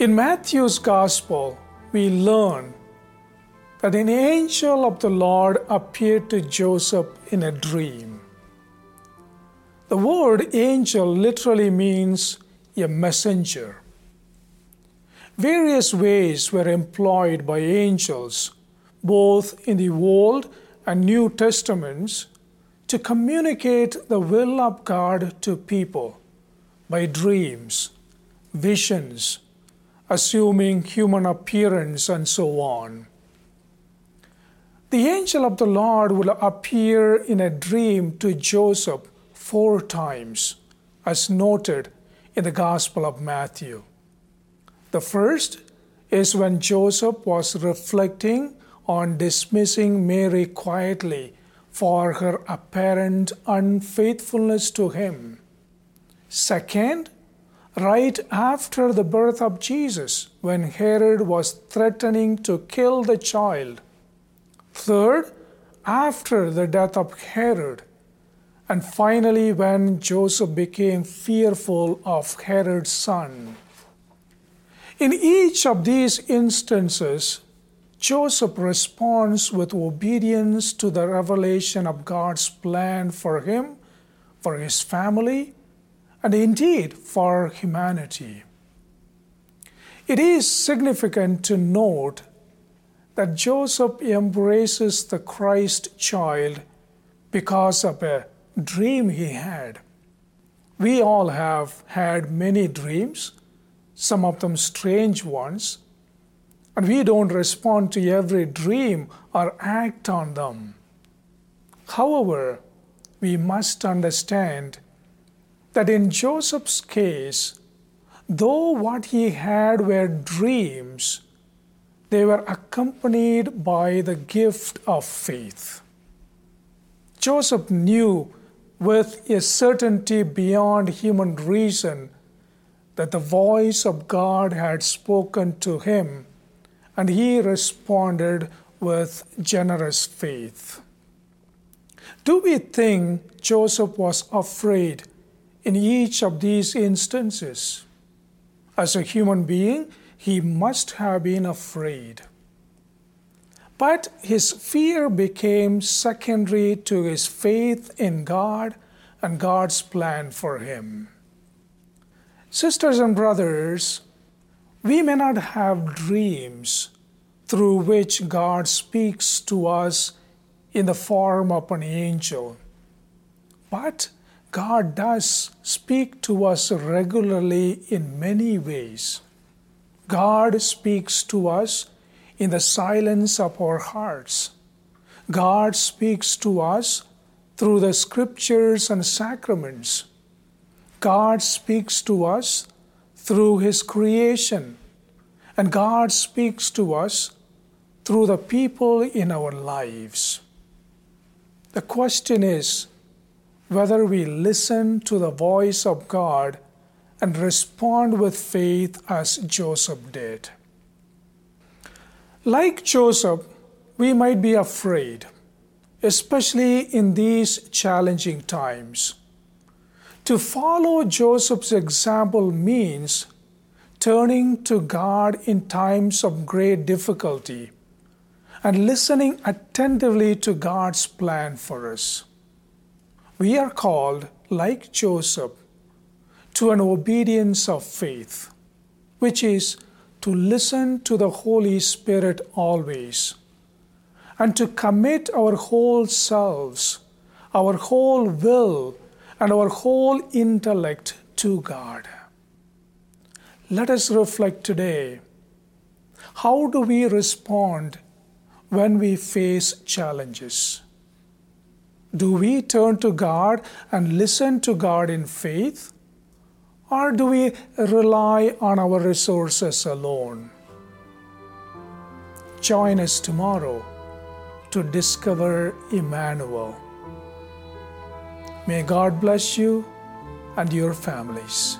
In Matthew's Gospel, we learn that an angel of the Lord appeared to Joseph in a dream. The word angel literally means a messenger. Various ways were employed by angels, both in the Old and New Testaments, to communicate the will of God to people by dreams, visions, assuming human appearance, and so on. The angel of the Lord will appear in a dream to Joseph four times, as noted in the Gospel of Matthew. The first is when Joseph was reflecting on dismissing Mary quietly for her apparent unfaithfulness to him. Second, right after the birth of Jesus, when Herod was threatening to kill the child. Third, after the death of Herod. And finally, when Joseph became fearful of Herod's son. In each of these instances, Joseph responds with obedience to the revelation of God's plan for him, for his family, and indeed for humanity. It is significant to note that Joseph embraces the Christ child because of a dream he had. We all have had many dreams, some of them strange ones, and we don't respond to every dream or act on them. However, we must understand that in Joseph's case, though what he had were dreams, they were accompanied by the gift of faith. Joseph knew with a certainty beyond human reason that the voice of God had spoken to him, and he responded with generous faith. Do we think Joseph was afraid in each of these instances. As a human being, he must have been afraid. But his fear became secondary to his faith in God and God's plan for him. Sisters and brothers, we may not have dreams through which God speaks to us in the form of an angel, but God does speak to us regularly in many ways. God speaks to us in the silence of our hearts. God speaks to us through the scriptures and sacraments. God speaks to us through His creation. And God speaks to us through the people in our lives. The question is whether we listen to the voice of God and respond with faith as Joseph did. Like Joseph, we might be afraid, especially in these challenging times. To follow Joseph's example means turning to God in times of great difficulty and listening attentively to God's plan for us we are called, like Joseph, to an obedience of faith, which is to listen to the Holy Spirit always, and to commit our whole selves, our whole will, and our whole intellect to God. Let us reflect today how do we respond when we face challenges? Do we turn to God and listen to God in faith? Or do we rely on our resources alone? Join us tomorrow to discover Emmanuel. May God bless you and your families.